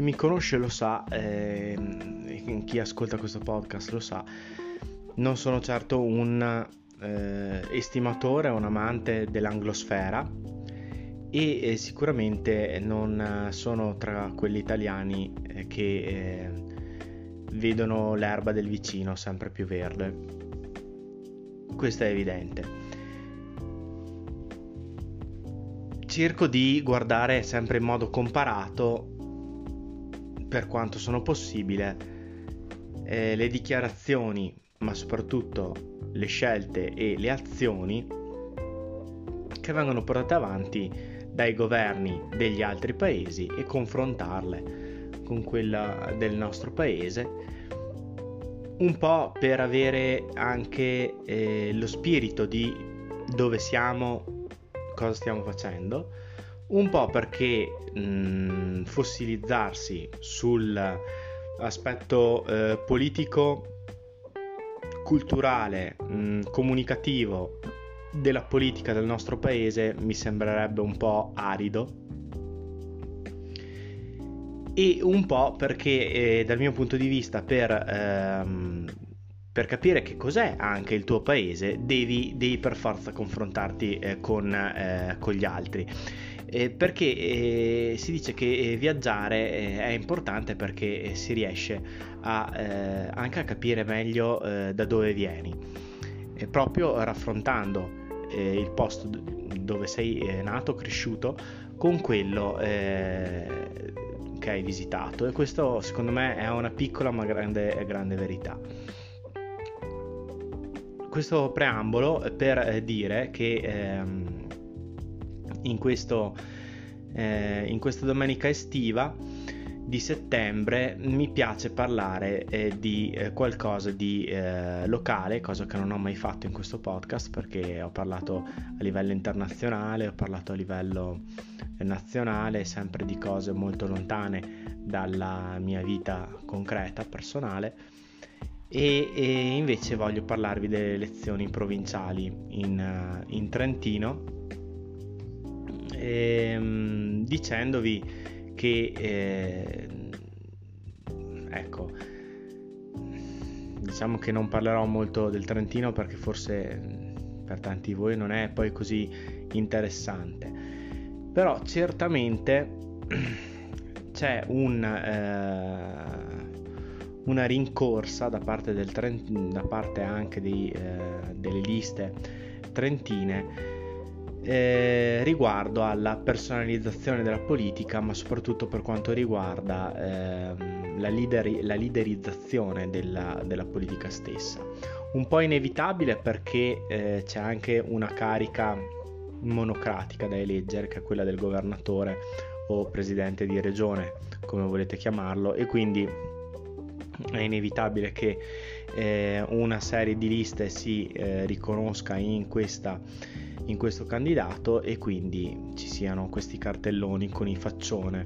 Chi mi conosce lo sa, eh, chi ascolta questo podcast lo sa, non sono certo un eh, estimatore, un amante dell'anglosfera e eh, sicuramente non sono tra quelli italiani eh, che eh, vedono l'erba del vicino sempre più verde. Questo è evidente. Cerco di guardare sempre in modo comparato per quanto sono possibile, eh, le dichiarazioni, ma soprattutto le scelte e le azioni che vengono portate avanti dai governi degli altri paesi e confrontarle con quella del nostro paese, un po' per avere anche eh, lo spirito di dove siamo, cosa stiamo facendo, un po' perché mh, mm, fossilizzarsi sull'aspetto eh, politico, culturale, mh, mm, comunicativo della politica del nostro paese mi sembrerebbe un po' arido. E un po' perché eh, dal mio punto di vista per, ehm, per, capire che cos'è anche il tuo paese devi, devi per forza confrontarti eh, con, eh, con gli altri eh, perché eh, si dice che eh, viaggiare eh, è importante perché eh, si riesce a, anche a capire meglio da dove vieni, proprio raffrontando il posto dove sei nato, cresciuto, con quello che hai visitato. E questo secondo me è una piccola ma grande, grande verità. Questo preambolo per dire che ehm, in, questo, eh, in questa domenica estiva di settembre mi piace parlare eh, di eh, qualcosa di eh, locale, cosa che non ho mai fatto in questo podcast perché ho parlato a livello internazionale, ho parlato a livello nazionale, sempre di cose molto lontane dalla mia vita concreta, personale. E, e invece voglio parlarvi delle elezioni provinciali in, in Trentino ehm, dicendovi che eh, ecco diciamo che non parlerò molto del Trentino perché forse per tanti di voi non è poi così interessante. Però certamente c'è un, eh, una rincorsa da parte, del Trent- da parte anche di, eh, delle liste trentine eh, riguardo alla personalizzazione della politica, ma soprattutto per quanto riguarda ehm, la, leader- la, liderizzazione della, della, politica stessa. Un po' inevitabile perché eh, c'è anche una carica monocratica da eleggere, che è quella del governatore o presidente di regione, come volete chiamarlo, e quindi è inevitabile che eh, una serie di liste si eh, riconosca in questa in questo candidato e quindi ci siano questi cartelloni con il faccione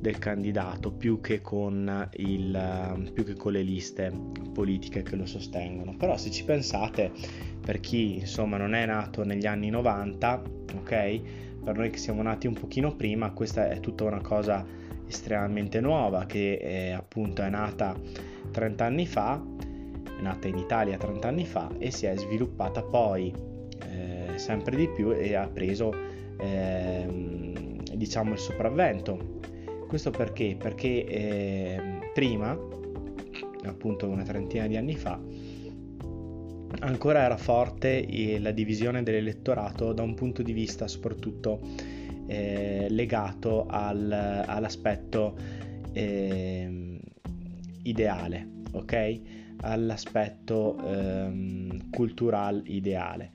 del candidato più che con, il, più che con le liste politiche che lo sostengono. Però se ci pensate, per chi insomma non è nato negli anni 90, ok? Per noi che siamo nati un pochino prima, questa è tutta una cosa estremamente nuova che è, appunto è nata 30 anni fa, è nata in Italia 30 anni fa e si è sviluppata poi sempre di più e ha preso ehm, diciamo il sopravvento. Questo perché? Perché eh, prima, appunto una trentina di anni fa, ancora era forte la divisione dell'elettorato da un punto di vista soprattutto eh, legato al, all'aspetto eh, ideale, ok? All'aspetto eh, culturale ideale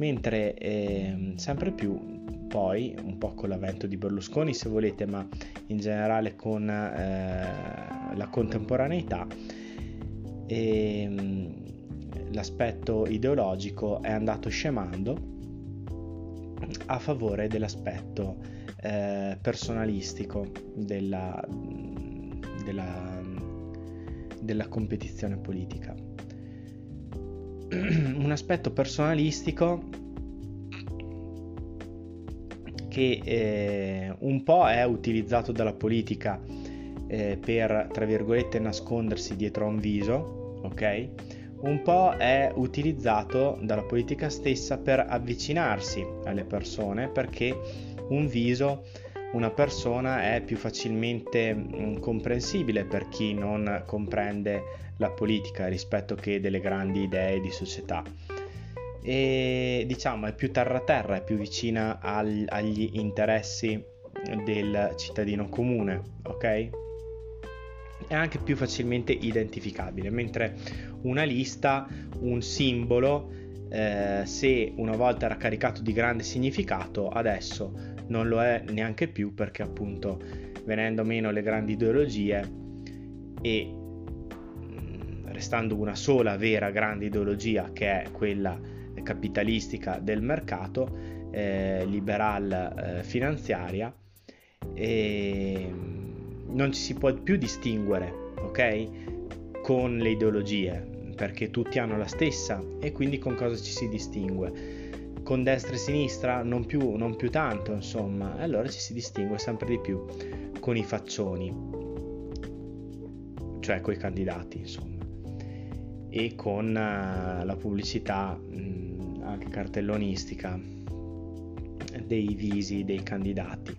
mentre eh, sempre più poi, un po' con l'avvento di Berlusconi se volete, ma in generale con eh, la contemporaneità, e, ehm, l'aspetto ideologico è andato scemando a favore dell'aspetto eh, personalistico della, della, della competizione politica. Un aspetto personalistico che eh, un po' è utilizzato dalla politica eh, per, tra virgolette, nascondersi dietro a un viso, ok? Un po' è utilizzato dalla politica stessa per avvicinarsi alle persone perché un viso, una persona è più facilmente mm, comprensibile per chi non comprende la politica rispetto che delle grandi idee di società e diciamo è più terra terra, è più vicina al, agli interessi del cittadino comune, ok? È anche più facilmente identificabile, mentre una lista, un simbolo, eh, se una volta era caricato di grande significato, adesso non lo è neanche più perché appunto venendo meno le grandi ideologie e mm, restando una sola vera grande ideologia che è quella capitalistica del mercato, eh, liberal eh, finanziaria e mm, non ci si può più distinguere, ok? Con le ideologie, perché tutti hanno la stessa e quindi con cosa ci si distingue? Con destra e sinistra non più, non più tanto, insomma, allora ci si distingue sempre di più con i faccioni, cioè con i candidati, insomma e con uh, la pubblicità mh, anche cartellonistica dei visi dei candidati.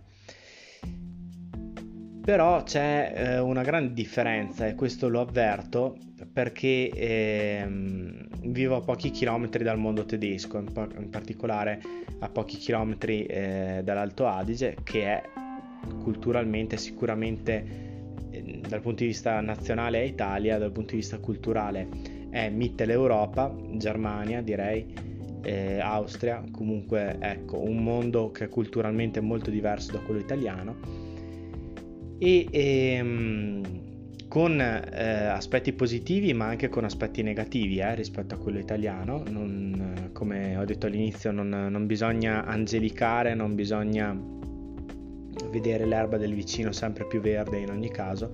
Però c'è eh, una grande differenza e questo lo avverto perché eh, vivo a pochi chilometri dal mondo tedesco, in, pa- in particolare a pochi chilometri eh, dall'Alto Adige, che è culturalmente sicuramente eh, dal punto di vista nazionale è Italia, dal punto di vista culturale è Mitteleuropa, Germania direi, eh, Austria, comunque ecco un mondo che è culturalmente molto diverso da quello italiano. E ehm, con eh, aspetti positivi ma anche con aspetti negativi eh, rispetto a quello italiano, non, come ho detto all'inizio non, non bisogna angelicare, non bisogna vedere l'erba del vicino sempre più verde in ogni caso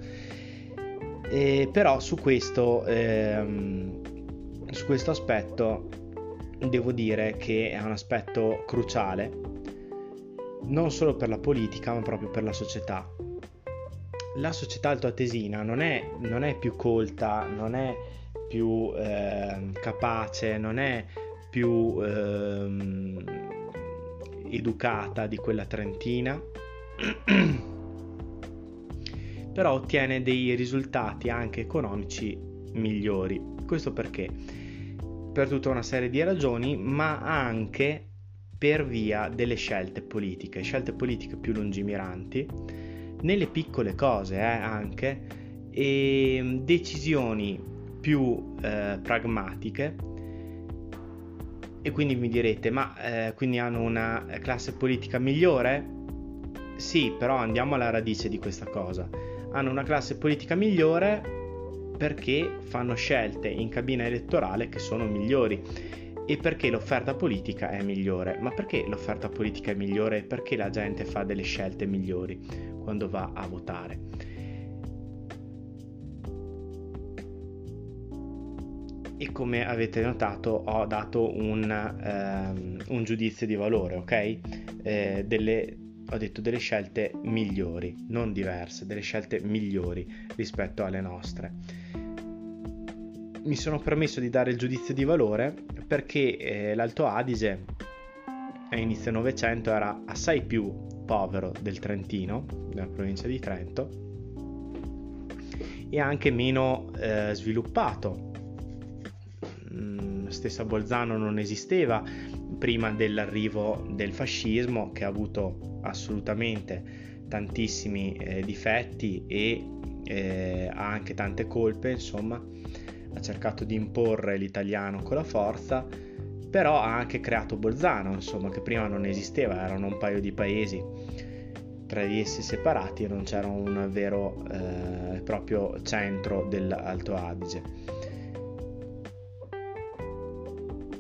e però su questo, ehm, su questo aspetto devo dire che è un aspetto cruciale, non solo per la politica ma proprio per la società. La società altoatesina non è, non è più colta, non è più eh, capace, non è più eh, educata di quella trentina però ottiene dei risultati anche economici migliori. Questo perché? Per tutta una serie di ragioni, ma anche per via delle scelte politiche, scelte politiche più lungimiranti, nelle piccole cose eh, anche, e decisioni più eh, pragmatiche. E quindi mi direte, ma eh, quindi hanno una classe politica migliore? Sì, però andiamo alla radice di questa cosa hanno una classe politica migliore perché fanno scelte in cabina elettorale che sono migliori e perché l'offerta politica è migliore. Ma perché l'offerta politica è migliore? Perché la gente fa delle scelte migliori quando va a votare. E come avete notato ho dato un, um, un giudizio di valore, ok? Eh, delle ho detto delle scelte migliori, non diverse, delle scelte migliori rispetto alle nostre. Mi sono permesso di dare il giudizio di valore perché eh, l'Alto Adige a inizio Novecento era assai più povero del Trentino, della provincia di Trento, e anche meno eh, sviluppato. Mm, stessa Bolzano non esisteva prima dell'arrivo del fascismo che ha avuto assolutamente tantissimi eh, difetti e eh, ha anche tante colpe, insomma, ha cercato di imporre l'italiano con la forza, però ha anche creato Bolzano, insomma, che prima non esisteva, erano un paio di paesi tra di essi separati e non c'era un vero eh, proprio centro dell'Alto Adige.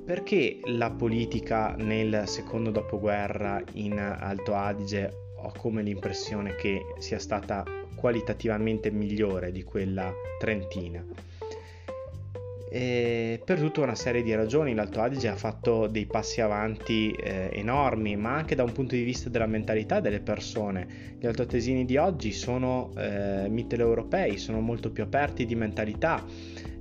Perché la politica nel secondo dopoguerra in Alto Adige ho come l'impressione che sia stata qualitativamente migliore di quella trentina? E per tutta una serie di ragioni l'Alto Adige ha fatto dei passi avanti eh, enormi, ma anche da un punto di vista della mentalità delle persone. Gli altoatesini di oggi sono eh, mitteleuropei, sono molto più aperti di mentalità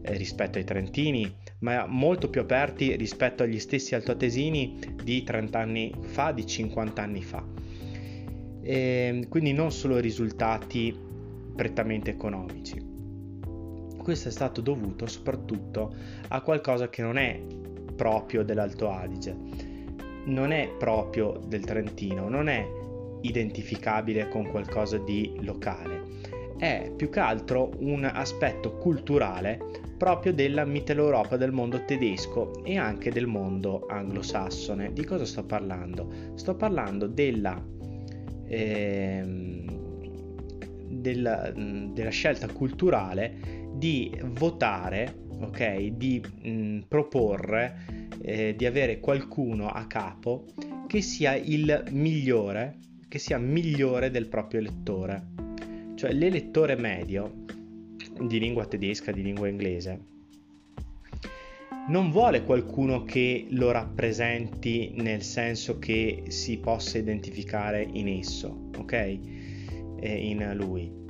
eh, rispetto ai trentini, ma molto più aperti rispetto agli stessi altoatesini di 30 anni fa, di 50 anni fa. E quindi non solo risultati prettamente economici questo è stato dovuto soprattutto a qualcosa che non è proprio dell'Alto Adige, non è proprio del Trentino, non è identificabile con qualcosa di locale, è più che altro un aspetto culturale proprio della Mitteleuropa, del mondo tedesco e anche del mondo anglosassone. Di cosa sto parlando? Sto parlando della, eh, della, della scelta culturale di votare, ok, di mh, mm, proporre eh, di avere qualcuno a capo che sia il migliore, che sia migliore del proprio elettore. Cioè l'elettore medio di lingua tedesca, di lingua inglese, non vuole qualcuno che lo rappresenti nel senso che si possa identificare in esso, ok? E in lui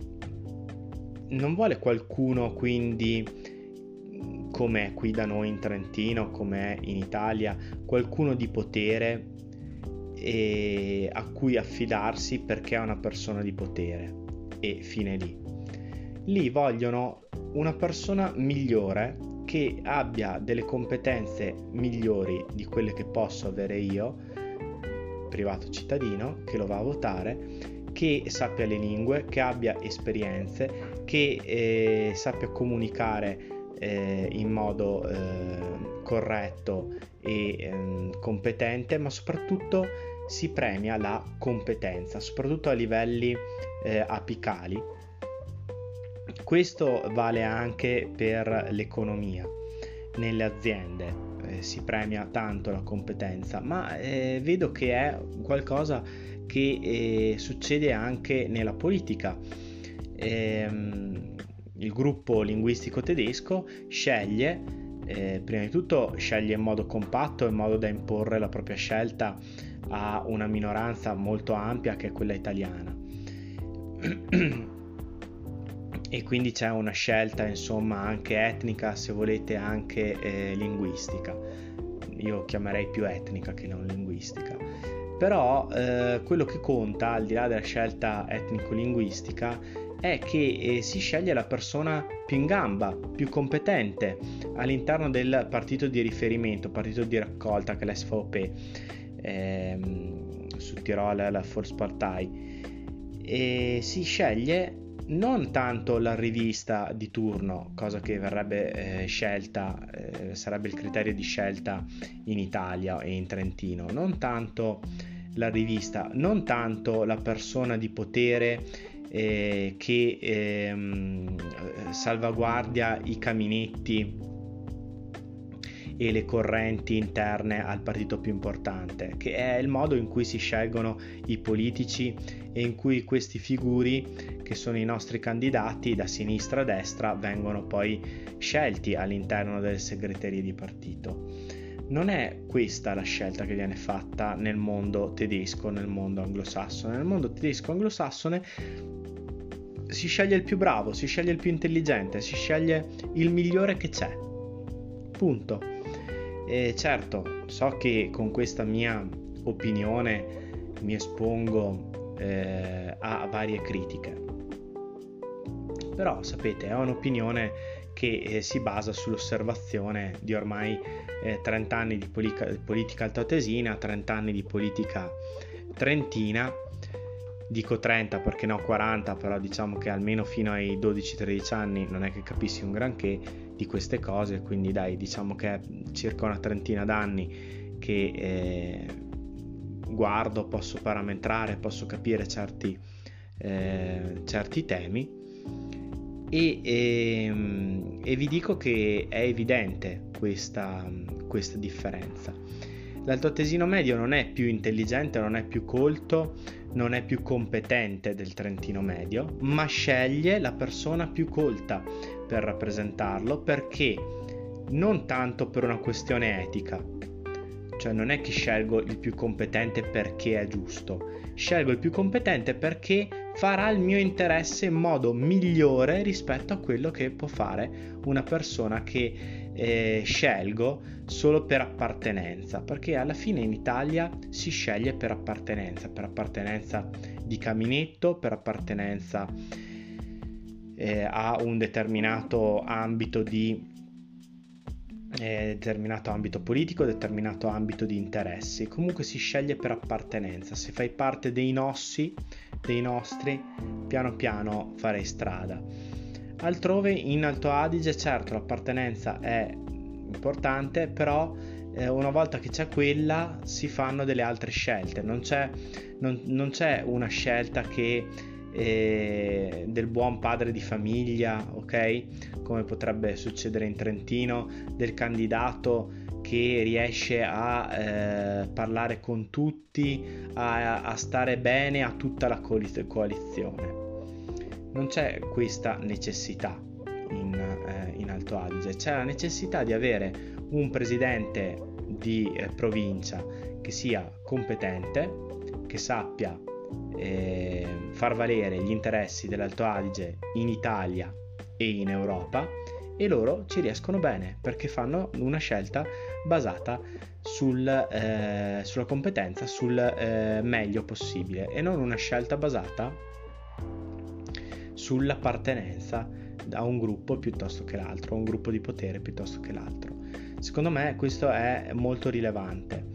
non vuole qualcuno quindi come è qui da noi in Trentino, come in Italia, qualcuno di potere e a cui affidarsi perché è una persona di potere e fine lì. Lì vogliono una persona migliore che abbia delle competenze migliori di quelle che posso avere io, privato cittadino, che lo va a votare che sappia le lingue, che abbia esperienze, che eh, sappia comunicare eh, in modo eh, corretto e ehm, competente, ma soprattutto si premia la competenza, soprattutto a livelli eh, apicali. Questo vale anche per l'economia. Nelle aziende si premia tanto la competenza, ma eh, vedo che è qualcosa che eh, succede anche nella politica. Ehm, il gruppo linguistico tedesco sceglie, eh, prima di tutto sceglie in modo compatto, in modo da imporre la propria scelta a una minoranza molto ampia che è quella italiana. e quindi c'è una scelta insomma anche etnica, se volete anche eh, linguistica. Io chiamerei più etnica che non linguistica però eh, quello che conta, al di là della scelta etnico-linguistica, è che eh, si sceglie la persona più in gamba, più competente all'interno del partito di riferimento, partito di raccolta che è l'SVP, ehm, su Tirol la Volkspartei, e si sceglie non tanto la rivista di turno, cosa che verrebbe eh, scelta, eh, sarebbe il criterio di scelta in Italia e in Trentino, non tanto la rivista, non tanto la persona di potere eh, che ehm, salvaguardia i caminetti e le correnti interne al partito più importante, che è il modo in cui si scelgono i politici e in cui questi figuri, che sono i nostri candidati da sinistra a destra, vengono poi scelti all'interno delle segreterie di partito. Non è questa la scelta che viene fatta nel mondo tedesco, nel mondo anglosassone. Nel mondo tedesco anglosassone si sceglie il più bravo, si sceglie il più intelligente, si sceglie il migliore che c'è. Punto. E certo, so che con questa mia opinione mi espongo eh, a varie critiche, però sapete, è un'opinione che eh, si basa sull'osservazione di ormai eh, 30 anni di politica, politica altoatesina, 30 anni di politica trentina, dico 30 perché no 40, però diciamo che almeno fino ai 12-13 anni non è che capissi un granché di queste cose, quindi dai, diciamo che è circa una trentina d'anni che eh, guardo, posso parametrare, posso capire certi, eh, certi temi e, e, ehm, e, vi dico che è evidente questa, questa differenza. L'altoatesino medio non è più intelligente, non è più colto, non è più competente del trentino medio, ma sceglie la persona più colta per rappresentarlo perché non tanto per una questione etica, cioè non è che scelgo il più competente perché è giusto, scelgo il più competente perché farà il mio interesse in modo migliore rispetto a quello che può fare una persona che eh, scelgo solo per appartenenza, perché alla fine in Italia si sceglie per appartenenza, per appartenenza di caminetto, per appartenenza eh, a un determinato ambito di eh, determinato ambito politico, determinato ambito di interessi. Comunque si sceglie per appartenenza. Se fai parte dei nostri, dei nostri, piano piano farei strada. Altrove in Alto Adige, certo, l'appartenenza è importante, però eh, una volta che c'è quella si fanno delle altre scelte. Non c'è, non, non c'è una scelta che eh, del buon padre di famiglia, ok? Come potrebbe succedere in Trentino, del candidato che riesce a eh, parlare con tutti, a, a, stare bene a tutta la coalizione. Non c'è questa necessità in, eh, in Alto Adige, c'è la necessità di avere un presidente di eh, provincia che sia competente, che sappia eh, far valere gli interessi dell'Alto Adige in Italia e in Europa e loro ci riescono bene perché fanno una scelta basata sul, eh, sulla competenza, sul eh, meglio possibile e non una scelta basata sull'appartenenza a un gruppo piuttosto che l'altro, a un gruppo di potere piuttosto che l'altro. Secondo me questo è molto rilevante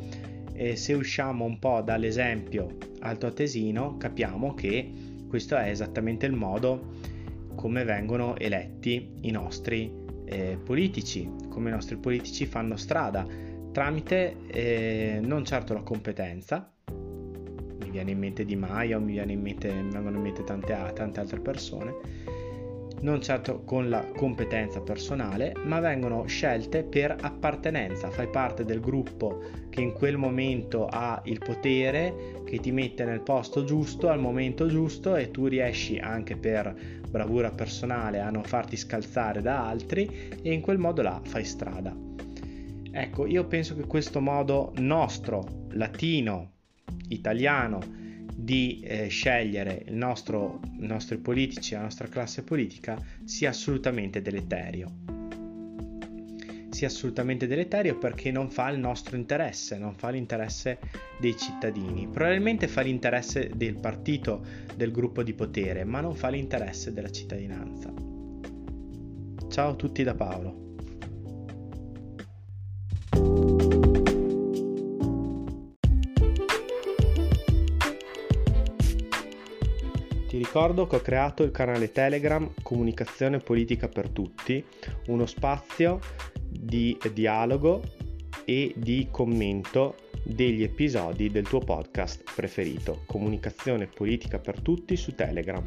e se usciamo un po' dall'esempio altoatesino capiamo che questo è esattamente il modo come vengono eletti i nostri eh, politici, come i nostri politici fanno strada tramite eh, non certo la competenza, mi viene in mente Di Maio, mi, viene in mente, mi vengono in mente tante, tante altre persone, non certo con la competenza personale, ma vengono scelte per appartenenza. Fai parte del gruppo che in quel momento ha il potere, che ti mette nel posto giusto al momento giusto e tu riesci anche per bravura personale a non farti scalzare da altri e in quel modo là fai strada. Ecco, io penso che questo modo nostro, latino, italiano, di eh, scegliere il nostro, i nostri politici, la nostra classe politica, sia assolutamente deleterio. Sia assolutamente deleterio perché non fa il nostro interesse, non fa l'interesse dei cittadini. Probabilmente fa l'interesse del partito, del gruppo di potere, ma non fa l'interesse della cittadinanza. Ciao a tutti da Paolo. Ricordo che ho creato il canale Telegram Comunicazione Politica per Tutti, uno spazio di dialogo e di commento degli episodi del tuo podcast preferito, Comunicazione Politica per Tutti su Telegram.